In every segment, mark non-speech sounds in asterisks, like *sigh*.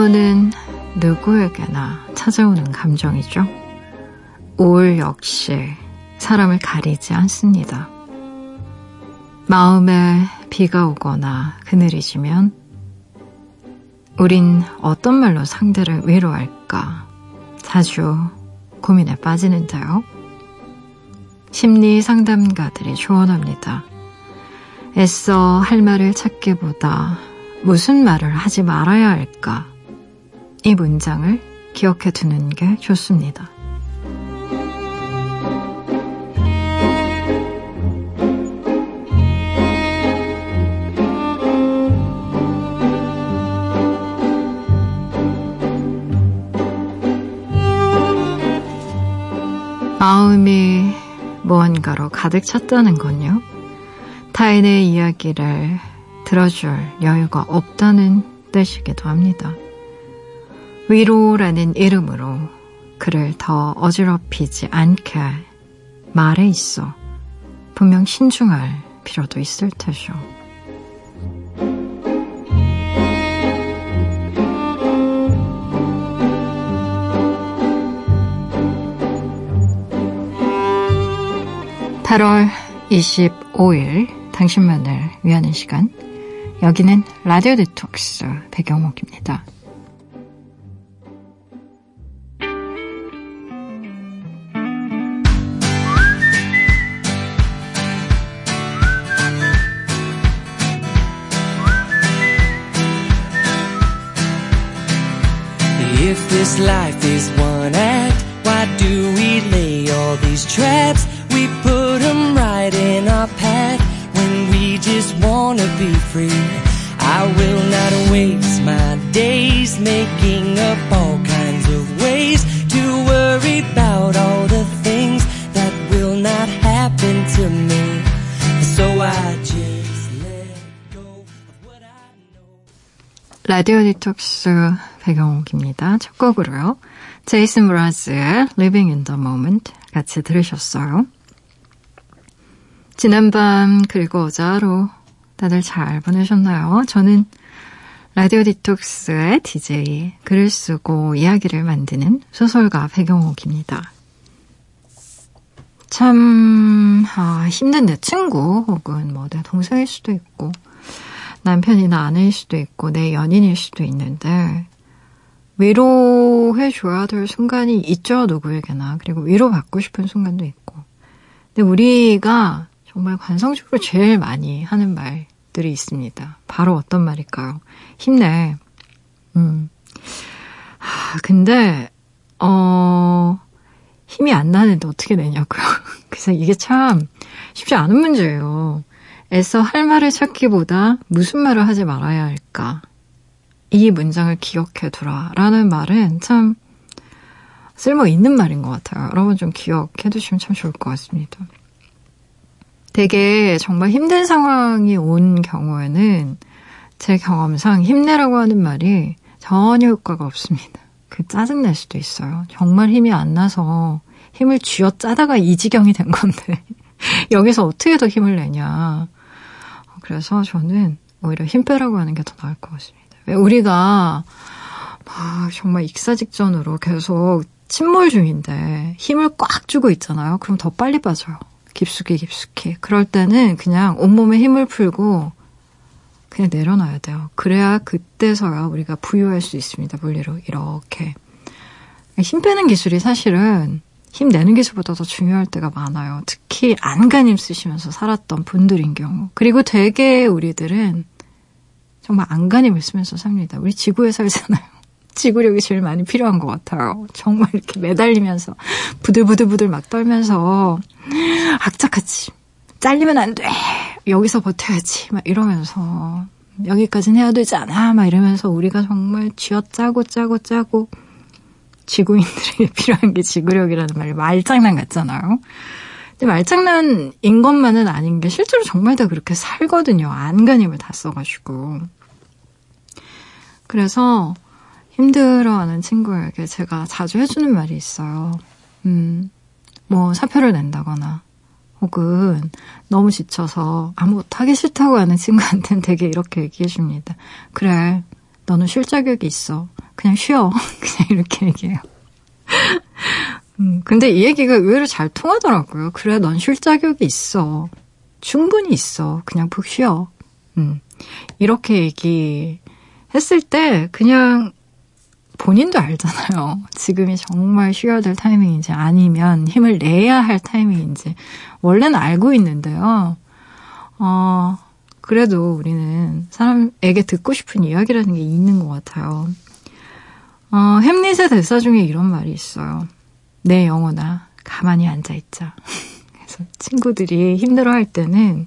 분노는 누구에게나 찾아오는 감정이죠. 우울 역시 사람을 가리지 않습니다. 마음에 비가 오거나 그늘이 지면 우린 어떤 말로 상대를 위로할까 자주 고민에 빠지는데요. 심리 상담가들이 조언합니다. 애써 할 말을 찾기보다 무슨 말을 하지 말아야 할까? 이 문장을 기억해 두는 게 좋습니다. 마음이 무언가로 가득 찼다는 건요. 타인의 이야기를 들어줄 여유가 없다는 뜻이기도 합니다. 위로라는 이름으로 그를 더 어지럽히지 않게 말해 있어 분명 신중할 필요도 있을 테죠. (8월 25일) 당신만을 위하는 시간 여기는 라디오 디톡스 배경옥입니다. If this life is one act, why do we lay all these traps? We put them right in our path when we just wanna be free. I will not waste my days making up all kinds of ways to worry about all the things that will not happen to me. So I just let go of what I know. 라디오 디톡스 배경옥입니다. 첫 곡으로요. 제이슨 브라즈의 Living in the Moment 같이 들으셨어요. 지난밤 그리고 어제하루 다들 잘 보내셨나요? 저는 라디오 디톡스의 DJ 글을 쓰고 이야기를 만드는 소설가 배경옥입니다. 참 아, 힘든 내 친구 혹은 뭐 내 동생일 수도 있고 남편이나 아내일 수도 있고 내 연인일 수도 있는데 위로해줘야 될 순간이 있죠, 누구에게나. 그리고 위로받고 싶은 순간도 있고. 근데 우리가 정말 관성적으로 제일 많이 하는 말들이 있습니다. 바로 어떤 말일까요? 힘내. 음. 아, 근데, 어, 힘이 안 나는데 어떻게 내냐고요. *laughs* 그래서 이게 참 쉽지 않은 문제예요. 애써 할 말을 찾기보다 무슨 말을 하지 말아야 할까. 이 문장을 기억해 두라 라는 말은 참 쓸모 있는 말인 것 같아요. 여러분 좀 기억해 두시면 참 좋을 것 같습니다. 되게 정말 힘든 상황이 온 경우에는 제 경험상 힘내라고 하는 말이 전혀 효과가 없습니다. 그 짜증날 수도 있어요. 정말 힘이 안 나서 힘을 쥐어 짜다가 이 지경이 된 건데 *laughs* 여기서 어떻게 더 힘을 내냐. 그래서 저는 오히려 힘 빼라고 하는 게 더 나을 것 같습니다. 우리가 막 정말 익사 직전으로 계속 침몰 중인데 힘을 꽉 주고 있잖아요. 그럼 더 빨리 빠져요. 깊숙이 깊숙이. 그럴 때는 그냥 온몸에 힘을 풀고 그냥 내려놔야 돼요. 그래야 그때서야 우리가 부유할 수 있습니다. 물리로 이렇게. 힘 빼는 기술이 사실은 힘 내는 기술보다 더 중요할 때가 많아요. 특히 안간힘 쓰시면서 살았던 분들인 경우. 그리고 되게 우리들은 정말 안간힘을 쓰면서 삽니다. 우리 지구에 살잖아요. *laughs* 지구력이 제일 많이 필요한 것 같아요. 정말 이렇게 매달리면서 부들부들부들 막 떨면서 악착같이 잘리면 안 돼. 여기서 버텨야지. 막 이러면서 여기까지는 해야 되지 않아. 막 이러면서 우리가 정말 쥐어 짜고 짜고 짜고 지구인들에게 *laughs* 필요한 게 지구력이라는 말이 말장난 같잖아요. 근데 말장난인 것만은 아닌 게 실제로 정말 다 그렇게 살거든요. 안간힘을 다 써가지고. 그래서 힘들어하는 친구에게 제가 자주 해주는 말이 있어요. 음, 뭐 사표를 낸다거나 혹은 너무 지쳐서 아무것도 하기 싫다고 하는 친구한테는 되게 이렇게 얘기해 줍니다. 그래, 너는 쉴 자격이 있어. 그냥 쉬어. *laughs* 그냥 이렇게 얘기해요. 음, 근데 이 얘기가 의외로 잘 통하더라고요. 그래, 넌 쉴 자격이 있어. 충분히 있어. 그냥 푹 쉬어. 음, 이렇게 얘기 했을 때 그냥 본인도 알잖아요. 지금이 정말 쉬어야 될 타이밍인지 아니면 힘을 내야 할 타이밍인지 원래는 알고 있는데요. 어, 그래도 우리는 사람에게 듣고 싶은 이야기라는 게 있는 것 같아요. 어, 햄릿의 대사 중에 이런 말이 있어요. 내 영혼아, 가만히 앉아있자. *laughs* 그래서 친구들이 힘들어할 때는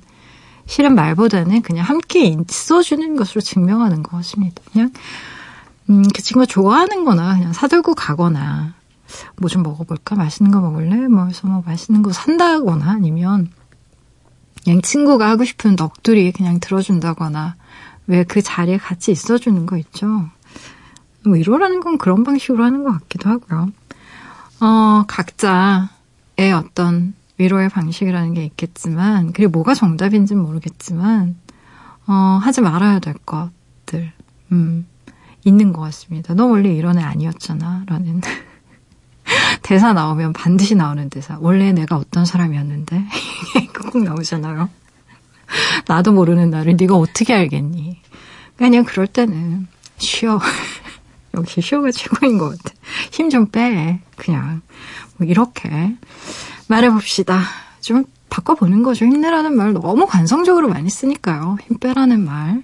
실은 말보다는 그냥 함께 있어주는 것으로 증명하는 것 같습니다. 그냥, 음, 그 친구가 좋아하는 거나 그냥 사들고 가거나, 뭐 좀 먹어볼까? 맛있는 거 먹을래? 뭐 해서 뭐 맛있는 거 산다거나 아니면 그냥 친구가 하고 싶은 넋두리 그냥 들어준다거나 왜 그 자리에 같이 있어주는 거 있죠. 뭐 위로라는 건 그런 방식으로 하는 것 같기도 하고요. 어, 각자의 어떤 위로의 방식이라는 게 있겠지만, 그리고 뭐가 정답인지는 모르겠지만, 어, 하지 말아야 될 것들, 음, 있는 것 같습니다. 너 원래 이런 애 아니었잖아. 라는. *laughs* 대사 나오면 반드시 나오는 대사. 원래 내가 어떤 사람이었는데 *laughs* 꼭 나오잖아요. *laughs* 나도 모르는 나를 네가 어떻게 알겠니? 그냥 그럴 때는 쉬어. 역시 쉬어가 최고인 것 같아. 힘 좀 빼. 그냥 뭐 이렇게 말해봅시다. 좀 바꿔보는 거죠. 힘내라는 말 너무 관성적으로 많이 쓰니까요. 힘 빼라는 말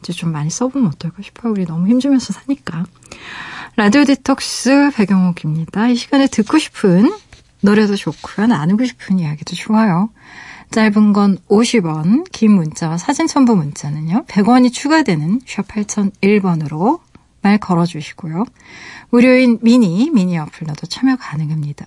이제 좀 많이 써보면 어떨까 싶어요. 우리 너무 힘주면서 사니까. 라디오 디톡스 배경옥입니다. 이 시간에 듣고 싶은 노래도 좋고요. 나누고 싶은 이야기도 좋아요. 짧은 건 50원, 긴 문자와 사진 첨부 문자는요. 100원이 추가되는 샵 8001번으로 말 걸어주시고요. 무료인 미니, 미니 어플로도 참여 가능합니다.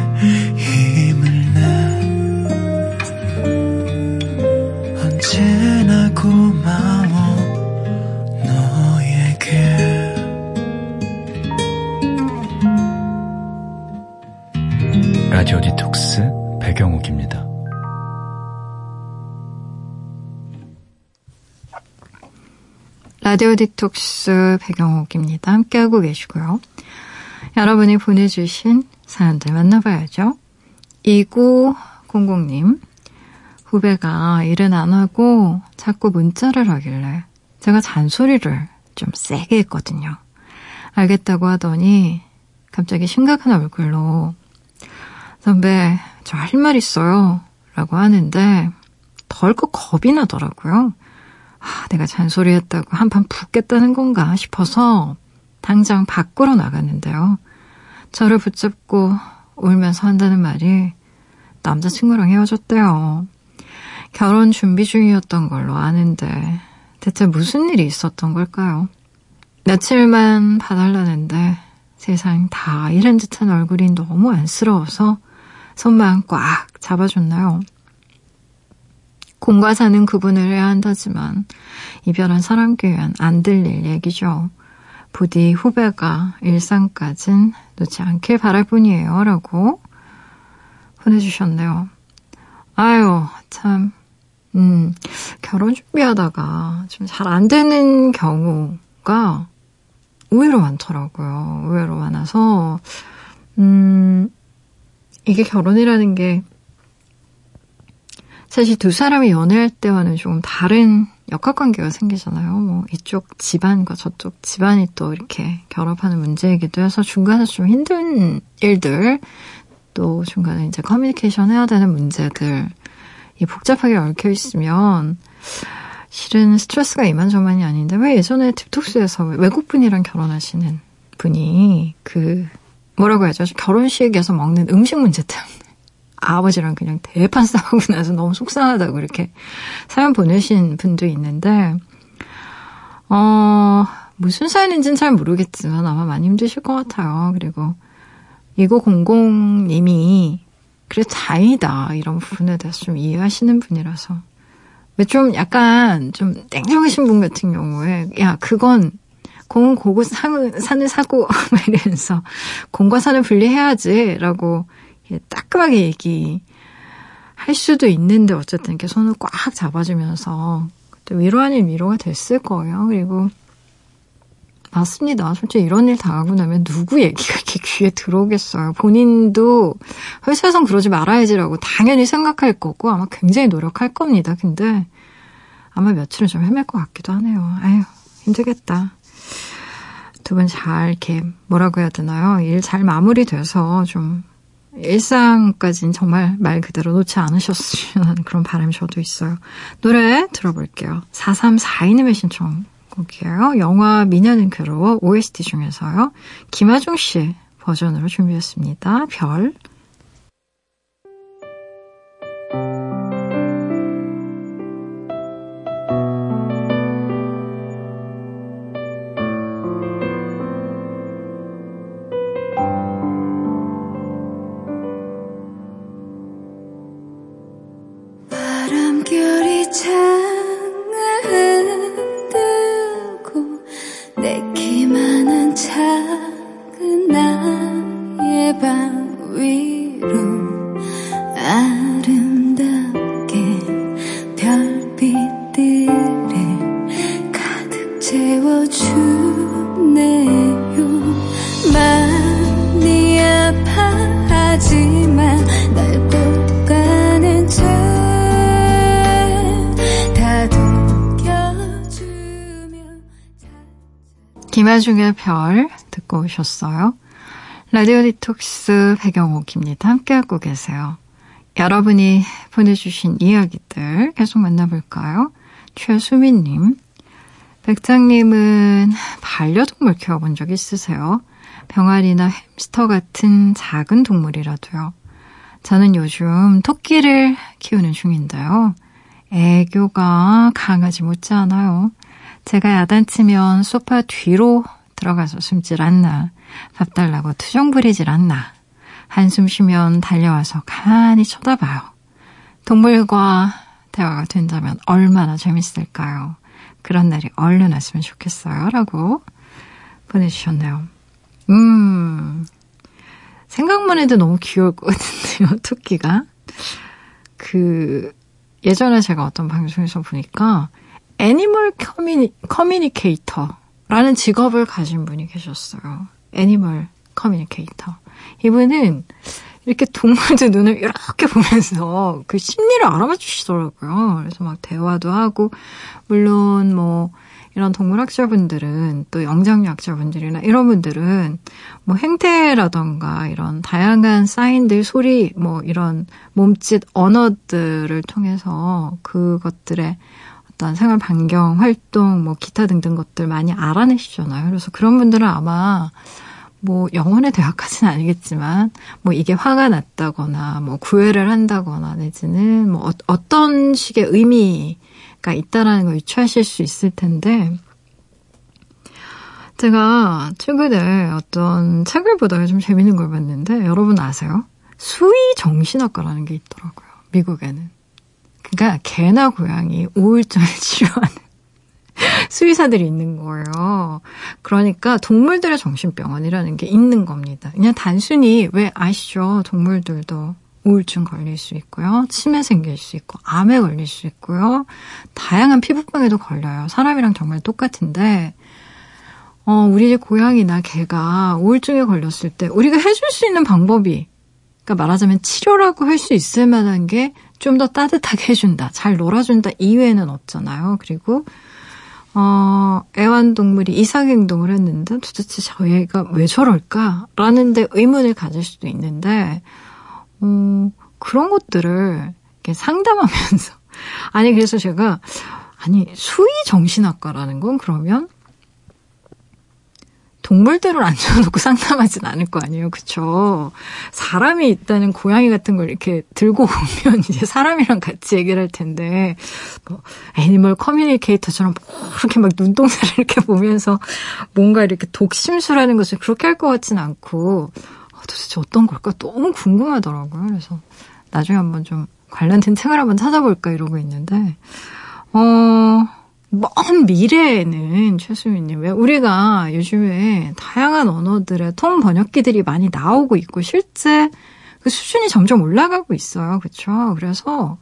라디오 디톡스 배경옥입니다. 함께하고 계시고요. 여러분이 보내주신 사연들 만나봐야죠. 2900님, 후배가 일은 안 하고 자꾸 문자를 하길래 제가 잔소리를 좀 세게 했거든요. 알겠다고 하더니 갑자기 심각한 얼굴로 선배, 저 할 말 있어요. 라고 하는데 덜컥 겁이 나더라고요. 아, 내가 잔소리 했다고 한판 붙겠다는 건가 싶어서 당장 밖으로 나갔는데요. 저를 붙잡고 울면서 한다는 말이 남자친구랑 헤어졌대요. 결혼 준비 중이었던 걸로 아는데 대체 무슨 일이 있었던 걸까요? 며칠만 봐달라는데 세상 다 잃은 듯한 얼굴이 너무 안쓰러워서 손만 꽉 잡아줬나요? 공과 사는 구분을 해야 한다지만 이별한 사람 귀엔 안 들릴 얘기죠. 부디 후배가 일상까진 놓지 않길 바랄 뿐이에요. 라고 보내주셨네요. 아유, 참, 음, 결혼 준비하다가 좀 잘 안 되는 경우가 의외로 많더라고요. 의외로 많아서, 음, 이게 결혼이라는 게 사실 두 사람이 연애할 때와는 조금 다른 역학관계가 생기잖아요. 뭐 이쪽 집안과 저쪽 집안이 또 이렇게 결합하는 문제이기도 해서 중간에 좀 힘든 일들 또 중간에 이제 커뮤니케이션 해야 되는 문제들 이 복잡하게 얽혀 있으면 실은 스트레스가 이만저만이 아닌데 왜 예전에 딥톡스에서 외국 분이랑 결혼하시는 분이 그 뭐라고 해야죠? 결혼식에서 먹는 음식 문제 때문에 아버지랑 그냥 대판 싸우고 *laughs* 나서 너무 속상하다고 이렇게 사연 보내신 분도 있는데, 어, 무슨 사연인지는 잘 모르겠지만 아마 많이 힘드실 것 같아요. 그리고 2900님이 그래 자이다 이런 부분에 대해서 좀 이해하시는 분이라서 왜 좀 약간 좀 땡겨으신 분 같은 경우에 야 그건 공은 고고 산, 산을 사고 *laughs* 이러면서 공과 산을 분리해야지라고 따끔하게 얘기 할 수도 있는데 어쨌든 이렇게 손을 꽉 잡아주면서 위로 아닌 위로가 됐을 거예요. 그리고 맞습니다. 솔직히 이런 일 당하고 나면 누구 얘기가 이렇게 귀에 들어오겠어요. 본인도 회사에선 그러지 말아야지라고 당연히 생각할 거고 아마 굉장히 노력할 겁니다. 근데 아마 며칠은 좀 헤맬 것 같기도 하네요. 아유, 힘들겠다. 두 분 잘 이렇게 뭐라고 해야 되나요? 일 잘 마무리돼서 좀 일상까지는 정말 말 그대로 놓지 않으셨으면 하는 *laughs* 그런 바람이 저도 있어요. 노래 들어볼게요. 4342님의 신청 곡이에요. 영화 미녀는 괴로워 OST 중에서요. 김하중 씨 버전으로 준비했습니다. 별. 김아중의 별 듣고 오셨어요. 라디오 디톡스 배경옥입니다. 함께하고 계세요. 여러분이 보내주신 이야기들 계속 만나볼까요? 최수민님. 백장님은 반려동물 키워본 적 있으세요? 병아리나 햄스터 같은 작은 동물이라도요. 저는 요즘 토끼를 키우는 중인데요. 애교가 강아지 못지 않아요. 제가 야단치면 소파 뒤로 들어가서 숨질 않나. 밥 달라고 투정 부리질 않나. 한숨 쉬면 달려와서 가만히 쳐다봐요. 동물과 대화가 된다면 얼마나 재밌을까요? 그런 날이 얼른 왔으면 좋겠어요. 라고 보내주셨네요. 음, 생각만 해도 너무 귀여울 것 같은데요, 토끼가. 그, 예전에 제가 어떤 방송에서 보니까 animal communi, communicator라는 직업을 가진 분이 계셨어요. animal communicator. 이분은 이렇게 동물들 *laughs* 눈을 이렇게 보면서 그 심리를 알아봐 주시더라고요. 그래서 막 대화도 하고, 물론 뭐, 이런 동물학자분들은 또 영장류학자분들이나 이런 분들은 뭐 행태라던가 이런 다양한 사인들, 소리, 뭐 이런 몸짓, 언어들을 통해서 그것들의 어떤 생활 반경 활동, 뭐 기타 등등 것들 많이 알아내시잖아요. 그래서 그런 분들은 아마 뭐 영혼의 대화까지는 아니겠지만 뭐 이게 화가 났다거나 뭐 구애를 한다거나 내지는 뭐 어, 떤 식의 의미가 있다라는 걸 유추하실 수 있을 텐데 제가 최근에 어떤 책을 보다가 좀 재밌는 걸 봤는데 여러분 아세요? 수의 정신학과라는 게 있더라고요. 미국에는. 그러니까 개나 고양이 우울증을 *laughs* 치료하는 수의사들이 있는 거예요. 그러니까 동물들의 정신병원이라는 게 있는 겁니다. 그냥 단순히 왜 아시죠? 동물들도 우울증 걸릴 수 있고요. 치매 생길 수 있고, 암에 걸릴 수 있고요. 다양한 피부병에도 걸려요. 사람이랑 정말 똑같은데, 어, 우리 집 고양이나 개가 우울증에 걸렸을 때 우리가 해줄 수 있는 방법이, 그러니까 말하자면 치료라고 할 수 있을 만한 게 좀 더 따뜻하게 해준다, 잘 놀아준다 이외에는 없잖아요. 그리고 어, 애완동물이 이상행동을 했는데 도대체 저희가 왜 저럴까? 라는 데 의문을 가질 수도 있는데, 어, 그런 것들을 상담하면서. *laughs* 아니, 그래서 제가, 아니, 수의 정신학과라는 건 그러면 동물들을 앉혀놓고 *laughs* 상담하진 않을 거 아니에요. 그쵸? 사람이 있다는 고양이 같은 걸 이렇게 들고 오면 *laughs* 이제 사람이랑 같이 얘기를 할 텐데, 뭐, 애니멀 커뮤니케이터처럼 이렇게 막 눈동자를 *laughs* 이렇게 보면서 뭔가 이렇게 독심술하는 것을 그렇게 할 것 같진 않고, 도대체 어떤 걸까 너무 궁금하더라고요. 그래서 나중에 한번 좀 관련된 책을 한번 찾아볼까 이러고 있는데, 어, 먼 미래에는 최수민님 왜 우리가 요즘에 다양한 언어들의 통 번역기들이 많이 나오고 있고 실제 그 수준이 점점 올라가고 있어요. 그렇죠? 그래서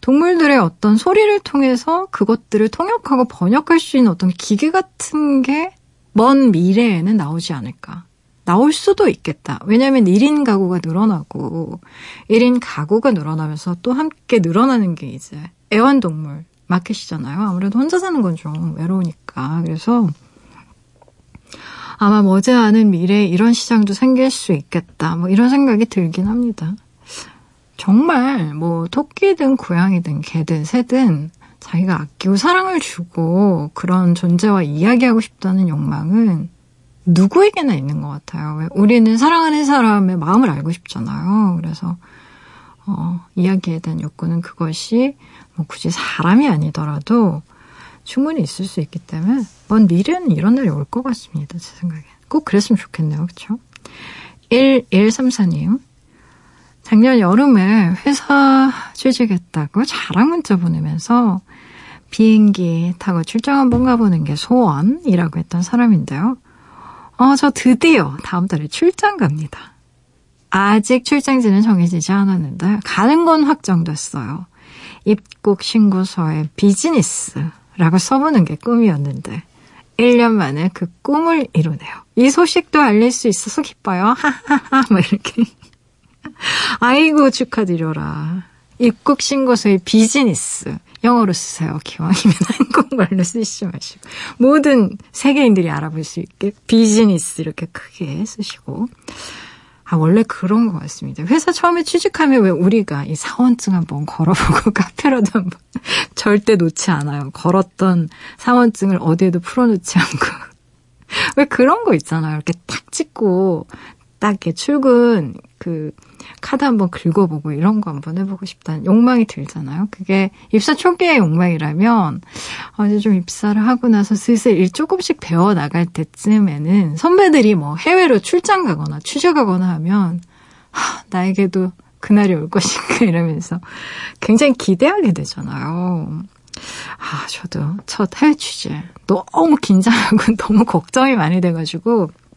동물들의 어떤 소리를 통해서 그것들을 통역하고 번역할 수 있는 어떤 기계 같은 게 먼 미래에는 나오지 않을까. 나올 수도 있겠다. 왜냐하면 1인 가구가 늘어나고 1인 가구가 늘어나면서 또 함께 늘어나는 게 이제 애완동물 마켓이잖아요. 아무래도 혼자 사는 건 좀 외로우니까. 그래서 아마 머지 않은 미래에 이런 시장도 생길 수 있겠다. 뭐 이런 생각이 들긴 합니다. 정말 뭐 토끼든 고양이든 개든 새든 자기가 아끼고 사랑을 주고 그런 존재와 이야기하고 싶다는 욕망은 누구에게나 있는 것 같아요. 왜 우리는 사랑하는 사람의 마음을 알고 싶잖아요. 그래서 어, 이야기에 대한 욕구는 그것이 뭐 굳이 사람이 아니더라도 충분히 있을 수 있기 때문에 먼 미래는 이런 날이 올 것 같습니다. 제 생각에. 꼭 그랬으면 좋겠네요. 그렇죠? 1134님. 작년 여름에 회사 취직했다고 자랑 문자 보내면서 비행기 타고 출장 한번 가보는 게 소원이라고 했던 사람인데요. 어, 저 드디어 다음 달에 출장 갑니다. 아직 출장지는 정해지지 않았는데 가는 건 확정됐어요. 입국 신고서에 비즈니스라고 써보는 게 꿈이었는데 1년 만에 그 꿈을 이루네요. 이 소식도 알릴 수 있어서 기뻐요. 하하하 뭐 이렇게 아이고 축하드려라. 입국 신고서에 비즈니스 영어로 쓰세요. 기왕이면 *laughs* 한국말로 쓰시지 마시고 모든 세계인들이 알아볼 수 있게 비즈니스 이렇게 크게 쓰시고 아, 원래 그런 것 같습니다. 회사 처음에 취직하면 왜 우리가 이 사원증 한번 걸어보고 *laughs* 카페라도 한번 절대 놓지 않아요. 걸었던 사원증을 어디에도 풀어놓지 않고. *laughs* 왜 그런 거 있잖아요. 이렇게 탁 찍고 딱 이렇게 출근 그 카드 한번 긁어보고 이런 거 한번 해보고 싶다는 욕망이 들잖아요. 그게 입사 초기의 욕망이라면 어, 이제 좀 입사를 하고 나서 슬슬 일 조금씩 배워 나갈 때쯤에는 선배들이 뭐 해외로 출장 가거나 취재 가거나 하면 하, 나에게도 그날이 올 것인가 *laughs* 이러면서 굉장히 기대하게 되잖아요. 아, 저도 첫 해외 취재 너무 긴장하고 *laughs* 너무 걱정이 많이 돼가지고 아,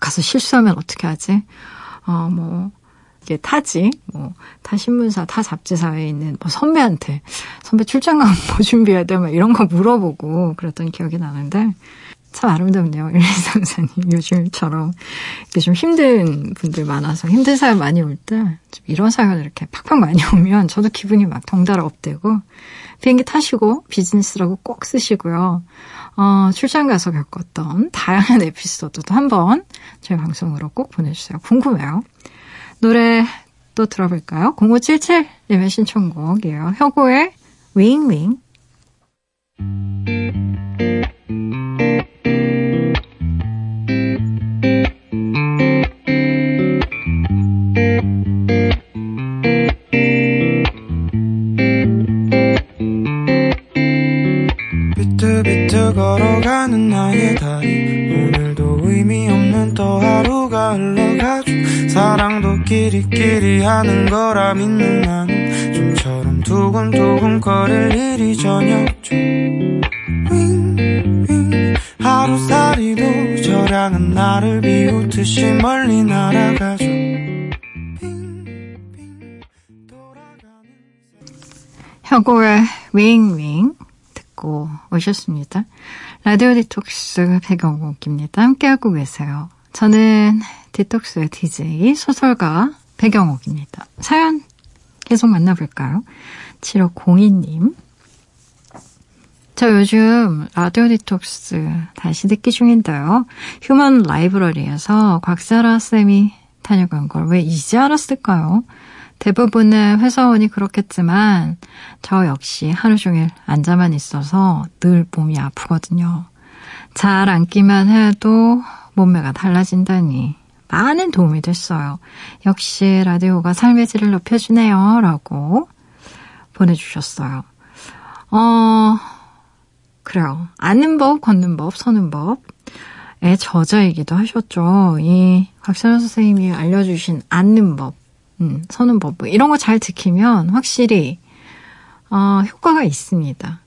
가서 실수하면 어떻게 하지? 어, 뭐, 이게 타지, 뭐, 타 신문사, 타 잡지사에 있는 뭐 선배한테, 선배 출장 가면 *laughs* 뭐 준비해야 돼? 막 이런 거 물어보고 그랬던 기억이 나는데, 참 아름답네요. *laughs* 113사님. 요즘처럼 이게 좀 힘든 분들 많아서 힘든 사연 많이 올 때, 이런 사연 이렇게 팍팍 많이 *laughs* 오면 저도 기분이 막 덩달아 업되고, 비행기 타시고 비즈니스라고 꼭 쓰시고요. 어, 출장 가서 겪었던 다양한 에피소드도 한번 저희 방송으로 꼭 보내주세요. 궁금해요. 노래 또 들어볼까요? 0577님의 신청곡이에요. 혁오의 윙윙. 혁오의 윙윙 듣고 오셨습니다. 라디오 디톡스 배경옥입니다. 함께하고 계세요. 저는 디톡스의 DJ 소설가 배경옥입니다. 사연 계속 만나볼까요? 7502님. 저 요즘 라디오 디톡스 다시 듣기 중인데요. human library에서 곽사라 쌤이 다녀간 걸 왜 이제 알았을까요? 대부분의 회사원이 그렇겠지만 저 역시 하루 종일 앉아만 있어서 늘 몸이 아프거든요. 잘 앉기만 해도 몸매가 달라진다니 많은 도움이 됐어요. 역시 라디오가 삶의 질을 높여주네요. 라고 보내주셨어요. 어, 그래요. 앉는 법, 걷는 법, 서는 법. 저자이기도 하셨죠. 이 곽선호 선생님이 알려주신 앉는 법, 음, 서는 법, 뭐 이런 거 잘 지키면 확실히, 어, 효과가 있습니다.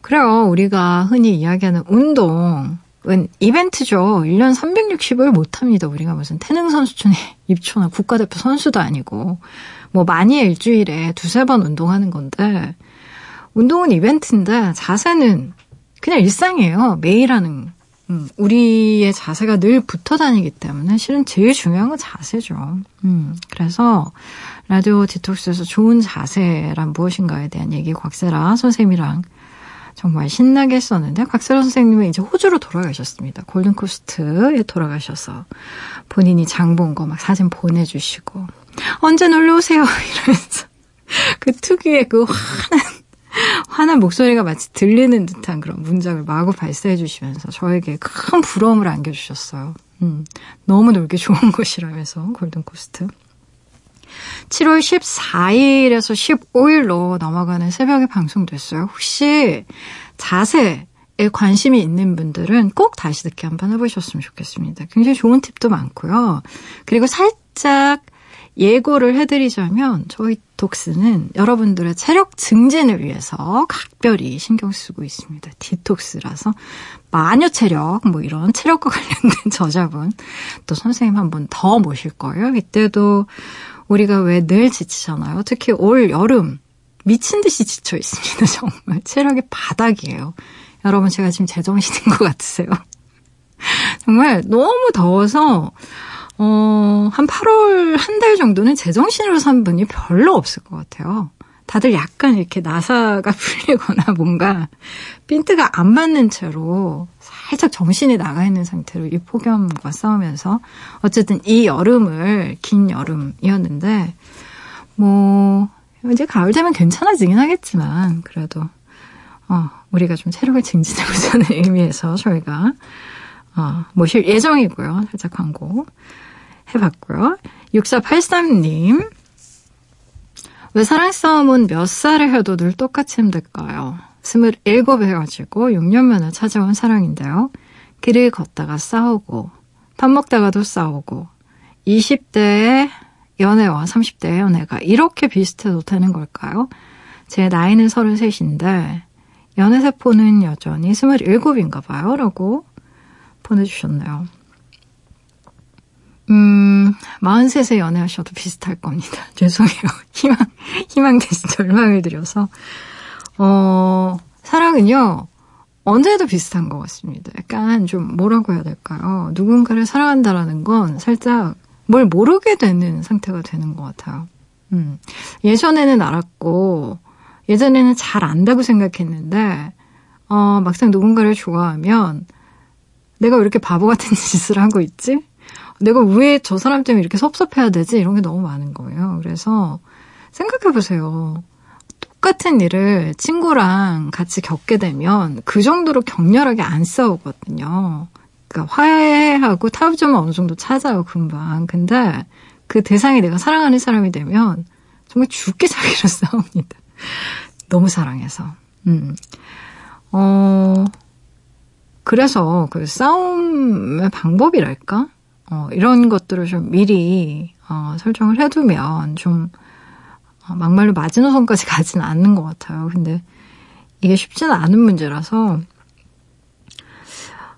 그래요. 우리가 흔히 이야기하는 운동, 은 이벤트죠. 1년 360을 못합니다. 우리가 무슨 태능 선수촌에 *laughs* 입초나 국가대표 선수도 아니고, 뭐 많이 일주일에 두세 번 운동하는 건데, 운동은 이벤트인데, 자세는 그냥 일상이에요. 매일 하는. 음, 우리의 자세가 늘 붙어 다니기 때문에 실은 제일 중요한 건 자세죠. 음, 그래서 라디오 디톡스에서 좋은 자세란 무엇인가에 대한 얘기 곽세라 선생님이랑 정말 신나게 했었는데 곽세라 선생님은 이제 호주로 돌아가셨습니다. 골든코스트에 돌아가셔서 본인이 장 본 거 막 사진 보내주시고 언제 놀러 오세요 *laughs* 이러면서 그 특유의 그 화난 화난 목소리가 마치 들리는 듯한 그런 문장을 마구 발사해 주시면서 저에게 큰 부러움을 안겨주셨어요. 음, 너무 놀기 좋은 *laughs* 곳이라면서 골든코스트. 7월 14일에서 15일로 넘어가는 새벽에 방송됐어요. 혹시 자세에 관심이 있는 분들은 꼭 다시 듣기 한번 해보셨으면 좋겠습니다. 굉장히 좋은 팁도 많고요. 그리고 살짝 예고를 해드리자면 저희 독스는 여러분들의 체력 증진을 위해서 각별히 신경 쓰고 있습니다. 디톡스라서 마녀 체력 뭐 이런 체력과 관련된 *laughs* 저자분 또 선생님 한 분 더 모실 거예요. 이때도 우리가 왜 늘 지치잖아요. 특히 올 여름 미친 듯이 지쳐 있습니다. *laughs* 정말 체력이 바닥이에요. 여러분 제가 지금 제정신인 것 같으세요? *laughs* 정말 너무 더워서 어, 한 8월 한 달 정도는 제정신으로 산 분이 별로 없을 것 같아요. 다들 약간 이렇게 나사가 *laughs* 풀리거나 뭔가 핀트가 안 맞는 채로 살짝 정신이 나가 있는 상태로 이 폭염과 싸우면서 어쨌든 이 여름을 긴 여름이었는데 뭐 이제 가을 되면 괜찮아지긴 하겠지만 그래도 어, 우리가 좀 체력을 증진해보자는 *laughs* 의미에서 저희가 어, 모실 예정이고요. 살짝 광고 해봤고요. 6483님. 왜 사랑 싸움은 몇 살을 해도 늘 똑같이 힘들까요? 27 해가지고 6년 만에 찾아온 사랑인데요. 길을 걷다가 싸우고, 밥 먹다가도 싸우고, 20대의 연애와 30대의 연애가 이렇게 비슷해도 되는 걸까요? 제 나이는 33인데, 연애세포는 여전히 27인가 봐요. 라고 보내주셨네요. 음, 43세 연애하셔도 비슷할 겁니다. *laughs* 죄송해요. 희망, 희망 대신 절망을 드려서. 어, 사랑은요, 언제도 비슷한 것 같습니다. 약간 좀 뭐라고 해야 될까요? 누군가를 사랑한다라는 건 살짝 뭘 모르게 되는 상태가 되는 것 같아요. 음, 예전에는 알았고, 예전에는 잘 안다고 생각했는데, 어, 막상 누군가를 좋아하면 내가 왜 이렇게 바보 같은 *laughs* 짓을 하고 있지? 내가 왜 저 사람 때문에 이렇게 섭섭해야 되지? 이런 게 너무 많은 거예요. 그래서 생각해 보세요. 똑같은 일을 친구랑 같이 겪게 되면 그 정도로 격렬하게 안 싸우거든요. 그러니까 화해하고 타협점을 어느 정도 찾아요, 금방. 근데 그 대상이 내가 사랑하는 사람이 되면 정말 죽게 살기로 *laughs* 싸웁니다. 너무 사랑해서. 음. 어, 그래서 그 싸움의 방법이랄까? 어, 이런 것들을 좀 미리 어, 설정을 해두면 좀 어, 막말로 마지노선까지 *laughs* 가지는 않는 것 같아요. 근데 이게 쉽지는 않은 문제라서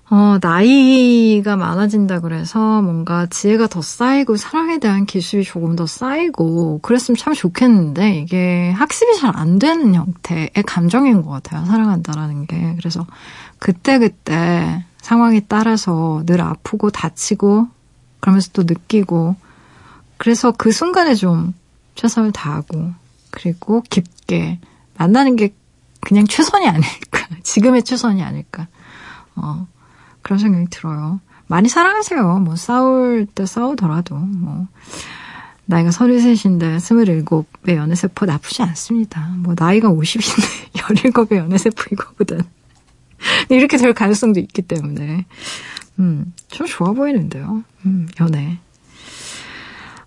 어, 나이가 많아진다 그래서 뭔가 지혜가 더 쌓이고 사랑에 대한 기술이 조금 더 쌓이고 그랬으면 참 좋겠는데 이게 학습이 잘 안 되는 형태의 감정인 것 같아요. 사랑한다라는 게. 그래서 그때그때 상황에 따라서 늘 아프고 다치고 그러면서 또 느끼고 그래서 그 순간에 좀 최선을 다하고 그리고 깊게 만나는 게 그냥 최선이 아닐까 *laughs* 지금의 최선이 아닐까 어 그런 생각이 들어요. 많이 사랑하세요. 뭐 싸울 때 싸우더라도 뭐 나이가 33인데 27의 연애세포 나쁘지 않습니다. 뭐 나이가 50인데 17의 연애세포 이거보단 이렇게 될 가능성도 있기 때문에 음, 좀 좋아 보이는데요. 음, 연애.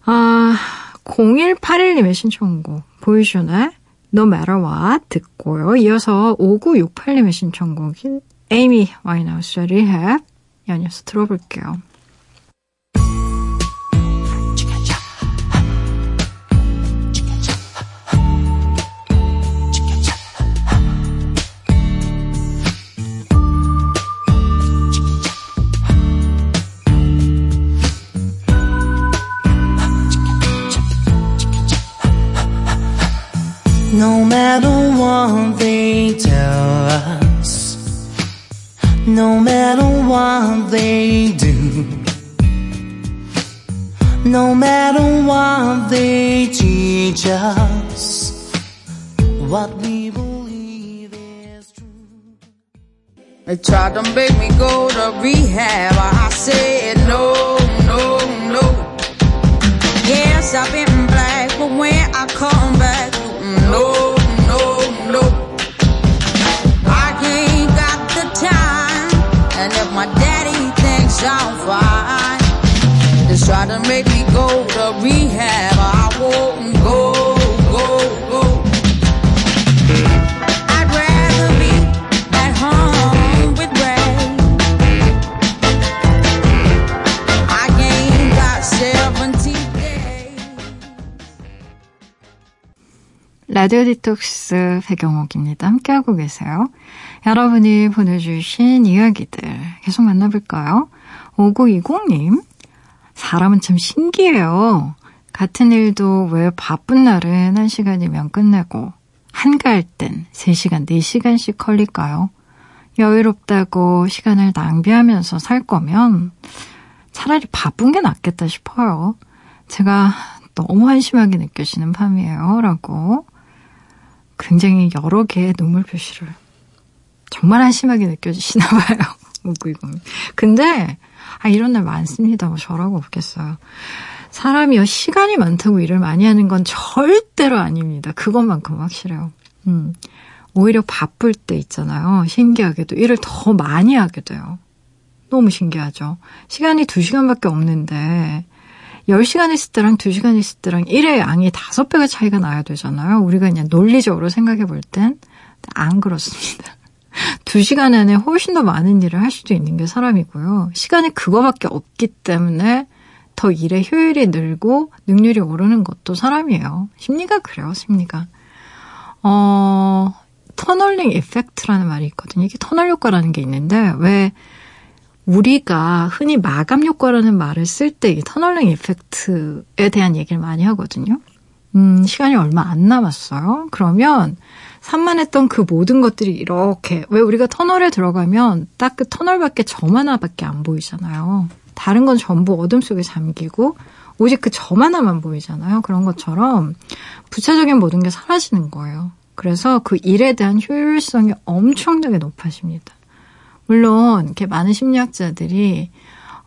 아, 0181님의 신청곡, 보이션의 No Matter What 듣고요. 이어서 5968님의 신청곡인 에이미 와이나우스의 Rehab 연이어서 들어볼게요. No matter what they tell us, no matter what they do, no matter what they teach us, what we believe is true. They tried to make me go to rehab. I said no, no, no. Yes, I've been black, but when I come back mm, no, I'm fine, just try to make me go to rehab. I won't go, go, go. I'd rather be at home with Ray. I ain't got 70 days. 라디오 디톡스 배경옥입니다. 함께하고 계세요. 여러분이 보내주신 이야기들 계속 만나볼까요? 5920님, 사람은 참 신기해요. 같은 일도 왜 바쁜 날은 1시간이면 끝내고, 한가할 땐 3시간, 4시간씩 걸릴까요? 여유롭다고 시간을 낭비하면서 살 거면 차라리 바쁜 게 낫겠다 싶어요. 제가 너무 한심하게 느껴지는 밤이에요. 라고 굉장히 여러 개의 눈물 표시를 정말 한심하게 느껴지시나 봐요. *laughs* 5920. 근데 아 이런 날 많습니다. 뭐 저라고 없겠어요. 사람이요 시간이 많다고 일을 많이 하는 건 절대로 아닙니다. 그것만큼 확실해요. 음. 오히려 바쁠 때 있잖아요. 신기하게도 일을 더 많이 하게 돼요. 너무 신기하죠. 시간이 2시간밖에 없는데 10시간 있을 때랑 2시간 있을 때랑 일의 양이 5배가 차이가 나야 되잖아요. 우리가 그냥 논리적으로 생각해 볼 땐 안 그렇습니다. 2시간 안에 훨씬 더 많은 일을 할 수도 있는 게 사람이고요. 시간이 그거밖에 없기 때문에 더 일의 효율이 늘고 능률이 오르는 것도 사람이에요. 심리가 그래요, 심리가. 어, 터널링 이펙트라는 말이 있거든요. 이게 터널 효과라는 게 있는데 왜 우리가 흔히 마감 효과라는 말을 쓸 때 이 터널링 이펙트에 대한 얘기를 많이 하거든요. 음, 시간이 얼마 안 남았어요. 그러면 산만했던 그 모든 것들이 이렇게 왜 우리가 터널에 들어가면 딱 그 터널밖에 점 하나밖에 안 보이잖아요. 다른 건 전부 어둠 속에 잠기고 오직 그 점 하나만 보이잖아요. 그런 것처럼 부차적인 모든 게 사라지는 거예요. 그래서 그 일에 대한 효율성이 엄청나게 높아집니다. 물론 이렇게 많은 심리학자들이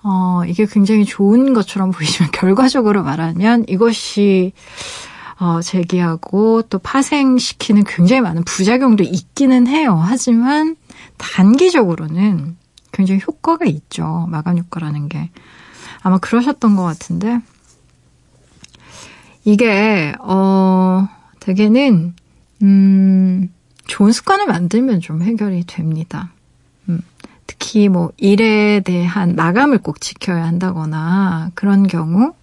어, 이게 굉장히 좋은 것처럼 보이지만 *laughs* 결과적으로 말하면 이것이 어, 제기하고 또 파생시키는 굉장히 많은 부작용도 있기는 해요. 하지만 단기적으로는 굉장히 효과가 있죠. 마감 효과라는 게. 아마 그러셨던 것 같은데 이게 어, 대개는 음, 좋은 습관을 만들면 좀 해결이 됩니다. 음, 특히 뭐 일에 대한 마감을 꼭 지켜야 한다거나 그런 경우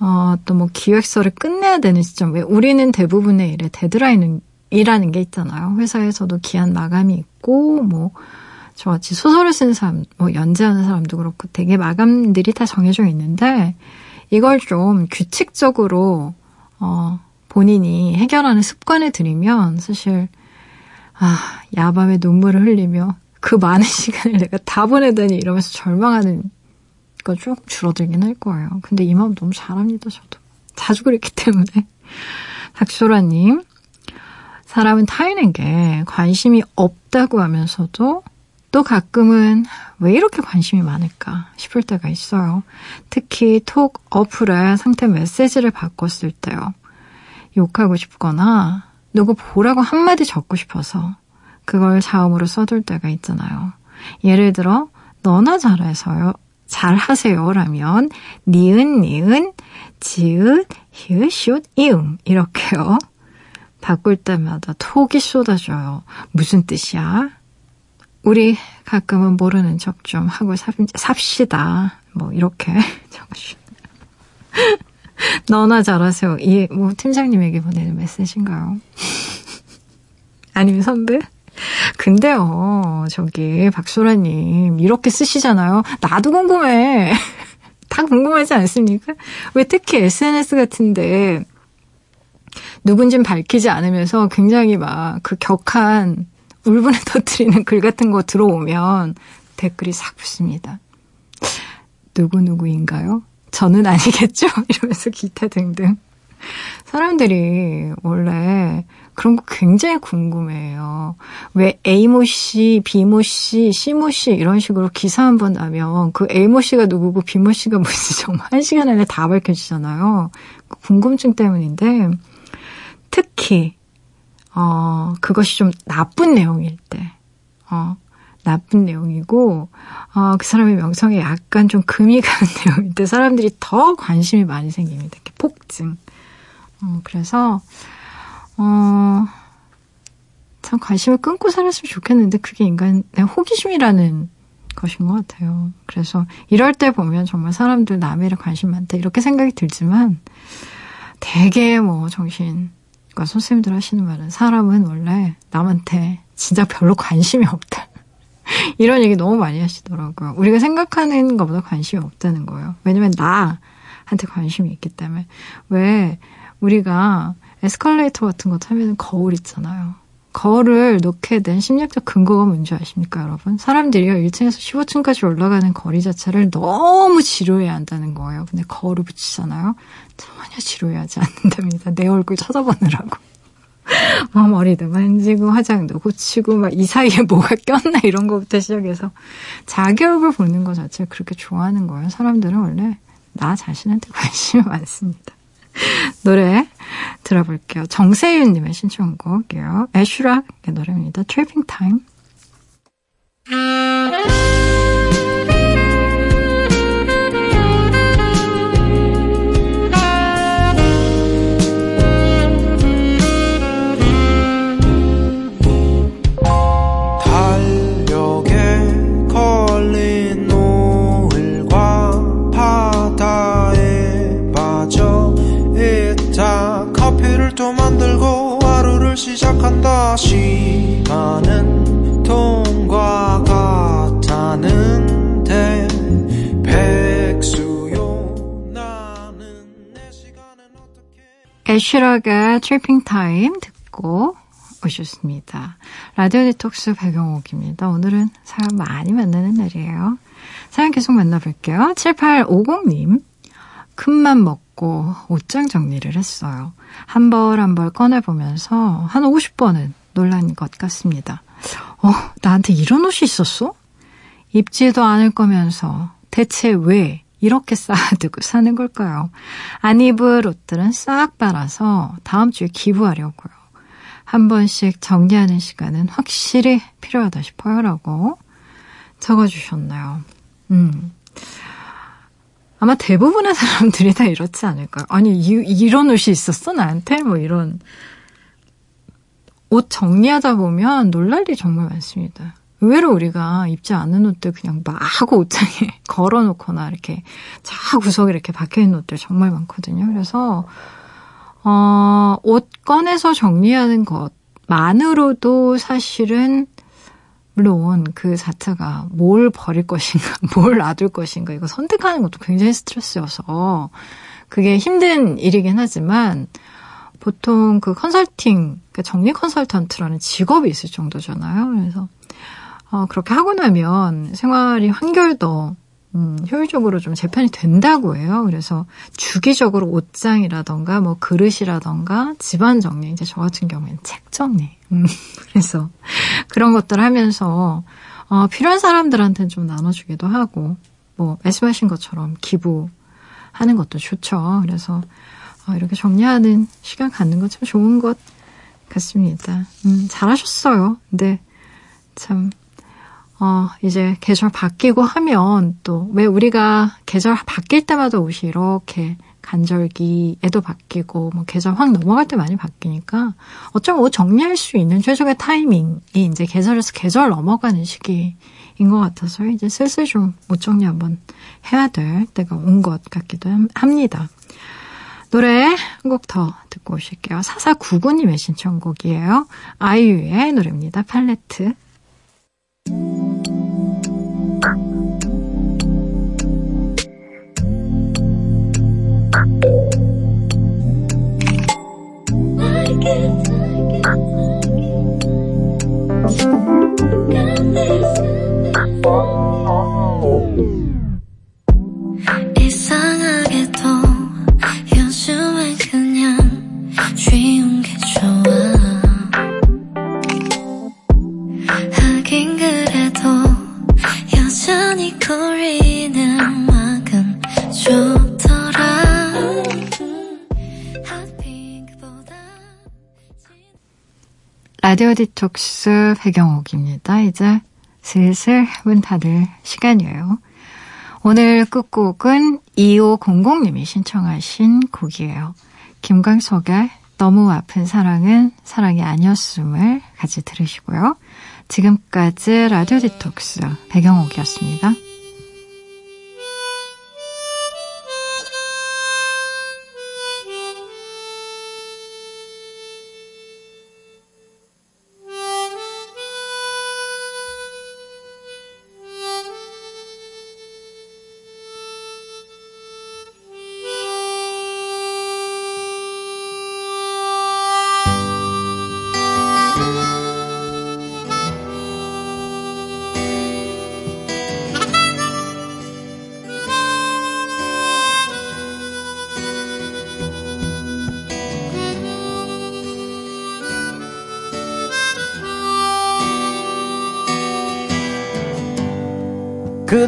어, 또 뭐 기획서를 끝내야 되는 시점. 왜 우리는 대부분의 일에 데드라인이라는 게 있잖아요. 회사에서도 기한 마감이 있고 뭐 저같이 소설을 쓰는 사람, 뭐 연재하는 사람도 그렇고 되게 마감들이 다 정해져 있는데 이걸 좀 규칙적으로 어, 본인이 해결하는 습관을 들이면 사실 아 야밤에 눈물을 흘리며 그 많은 *laughs* 시간을 내가 다 보내다니 이러면서 절망하는 건 조금 줄어들긴 할 거예요. 근데 이 마음 너무 잘합니다, 저도. 자주 그랬기 때문에. *laughs* 박소라님, 사람은 타인에게 관심이 없다고 하면서도 또 가끔은 왜 이렇게 관심이 많을까 싶을 때가 있어요. 특히 톡 어플에 상태 메시지를 바꿨을 때요. 욕하고 싶거나 누구 보라고 한마디 적고 싶어서 그걸 자음으로 써둘 때가 있잖아요. 예를 들어 너나 잘해서요. 잘 하세요라면 니은 니은 지읒 히읗 슛 이응 이렇게요. 바꿀 때마다 톡이 쏟아져요. 무슨 뜻이야? 우리 가끔은 모르는 척 좀 하고 삽, 삽시다. 뭐, 이렇게 *laughs* 너나 잘하세요. 이, 뭐, 팀장님에게 보내는 메시지인가요? *laughs* 아니면 선배? 근데요, 저기, 박소라님, 이렇게 쓰시잖아요. 나도 궁금해. *laughs* 다 궁금하지 않습니까? 왜 특히 SNS 같은데, 누군진 밝히지 않으면서 굉장히 막 그 격한 울분을 *laughs* 터뜨리는 글 같은 거 들어오면 댓글이 싹 붙습니다. 누구누구인가요? 저는 아니겠죠? *laughs* 이러면서 기타 등등. 사람들이 원래 그런 거 굉장히 궁금해요. 왜 A모 씨, B모 씨, C모 씨 이런 식으로 기사 한 번 나면 그 A모 씨가 누구고 B모 씨가 뭔지 *laughs* 정말 한 시간 안에 다 밝혀지잖아요. 그 궁금증 때문인데 특히 어 그것이 좀 나쁜 내용일 때, 어 나쁜 내용이고 어, 그 사람의 명성에 약간 좀 금이 가는 *laughs* 내용일 때 사람들이 더 관심이 많이 생깁니다. 이렇게 폭증. 어, 그래서 어, 참 관심을 끊고 살았으면 좋겠는데 그게 인간의 호기심이라는 것인 것 같아요. 그래서 이럴 때 보면 정말 사람들 일에 관심 많다 이렇게 생각이 들지만 대개 뭐 정신과 선생님들 하시는 말은 사람은 원래 남한테 진짜 별로 관심이 없다. *laughs* 이런 얘기 너무 많이 하시더라고요. 우리가 생각하는 것보다 관심이 없다는 거예요. 왜냐면 나한테 관심이 있기 때문에. 왜 우리가 에스컬레이터 같은 거 타면 거울 있잖아요. 거울을 놓게 된 심리학적 근거가 뭔지 아십니까, 여러분? 사람들이요, 1층에서 15층까지 올라가는 거리 자체를 너무 지루해 한다는 거예요. 근데 거울을 붙이잖아요? 전혀 지루해하지 않는답니다. 내 얼굴 쳐다보느라고. 막 *laughs* 머리도 만지고 화장도 고치고 막 이 사이에 뭐가 꼈나 이런 거부터 시작해서 얼굴 보는 것 자체를 그렇게 좋아하는 거예요. 사람들은 원래 나 자신한테 관심이 많습니다. *laughs* 노래 들어볼게요. 정세윤님의 신청곡이요. 애쉬락의 노래입니다. Tripping Time. 다 시간은 돈과 같다는데 백수요 나는 내 시간은 어떻게 애쉬락의 Tripping Time 듣고 오셨습니다. 라디오 디톡스 배경옥입니다. 오늘은 사연 많이 만나는 날이에요. 사연 계속 만나볼게요. 7850님. 큰맘 먹고 옷장 정리를 했어요. 한 벌 한 벌 꺼내보면서 한 50번은 놀란 것 같습니다. 어, 나한테 이런 옷이 있었어? 입지도 않을 거면서 대체 왜 이렇게 쌓아두고 사는 걸까요? 안 입을 옷들은 싹 빨아서 다음 주에 기부하려고요. 한 번씩 정리하는 시간은 확실히 필요하다 싶어요. 라고 적어주셨나요? 음. 아마 대부분의 사람들이 다 이렇지 않을까요? 아니, 이, 이런 옷이 있었어? 나한테? 뭐 이런. 옷 정리하다 보면 놀랄 일이 정말 많습니다. 의외로 우리가 입지 않는 옷들 그냥 막 하고 옷장에 *laughs* 걸어놓거나 이렇게 쫙 구석에 이렇게 박혀있는 옷들 정말 많거든요. 그래서, 어, 옷 꺼내서 정리하는 것만으로도 사실은 물론 그 자체가 뭘 버릴 것인가, *laughs* 뭘 놔둘 것인가, 이거 선택하는 것도 굉장히 스트레스여서 그게 힘든 일이긴 하지만 보통 그 컨설팅, 그 정리 컨설턴트라는 직업이 있을 정도잖아요. 그래서 어, 그렇게 하고 나면 생활이 한결 더 음, 효율적으로 좀 재편이 된다고 해요. 그래서 주기적으로 옷장이라던가 뭐 그릇이라던가 집안 정리, 이제 저 같은 경우에는 책 정리. 음, *laughs* 그래서 그런 것들 하면서 어, 필요한 사람들한테는 좀 나눠주기도 하고 뭐 말씀하신 것처럼 기부하는 것도 좋죠. 그래서 어, 이렇게 정리하는 시간 갖는 건 참 좋은 것 같습니다. 음, 잘하셨어요. 근데 참 어, 이제 계절 바뀌고 하면 또 왜 우리가 계절 바뀔 때마다 옷이 이렇게 간절기에도 바뀌고 뭐 계절 확 넘어갈 때 많이 바뀌니까 어쩌면 옷 정리할 수 있는 최적의 타이밍이 이제 계절에서 계절 넘어가는 시기인 것 같아서 이제 슬슬 좀 옷 정리 한번 해야 될 때가 온 것 같기도 합니다. 노래 한 곡 더 듣고 오실게요. 4499님의 신청곡이에요. 아이유의 노래입니다. 팔레트. 라디오 디톡스 배경옥입니다. 이제 슬슬 문 닫을 시간이에요. 오늘 끝곡은 2500님이 신청하신 곡이에요. 김광석의 너무 아픈 사랑은 사랑이 아니었음을 같이 들으시고요. 지금까지 라디오 디톡스 배경옥이었습니다.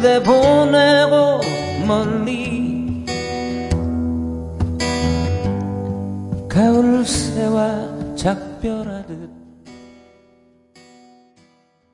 그대 보내고 멀리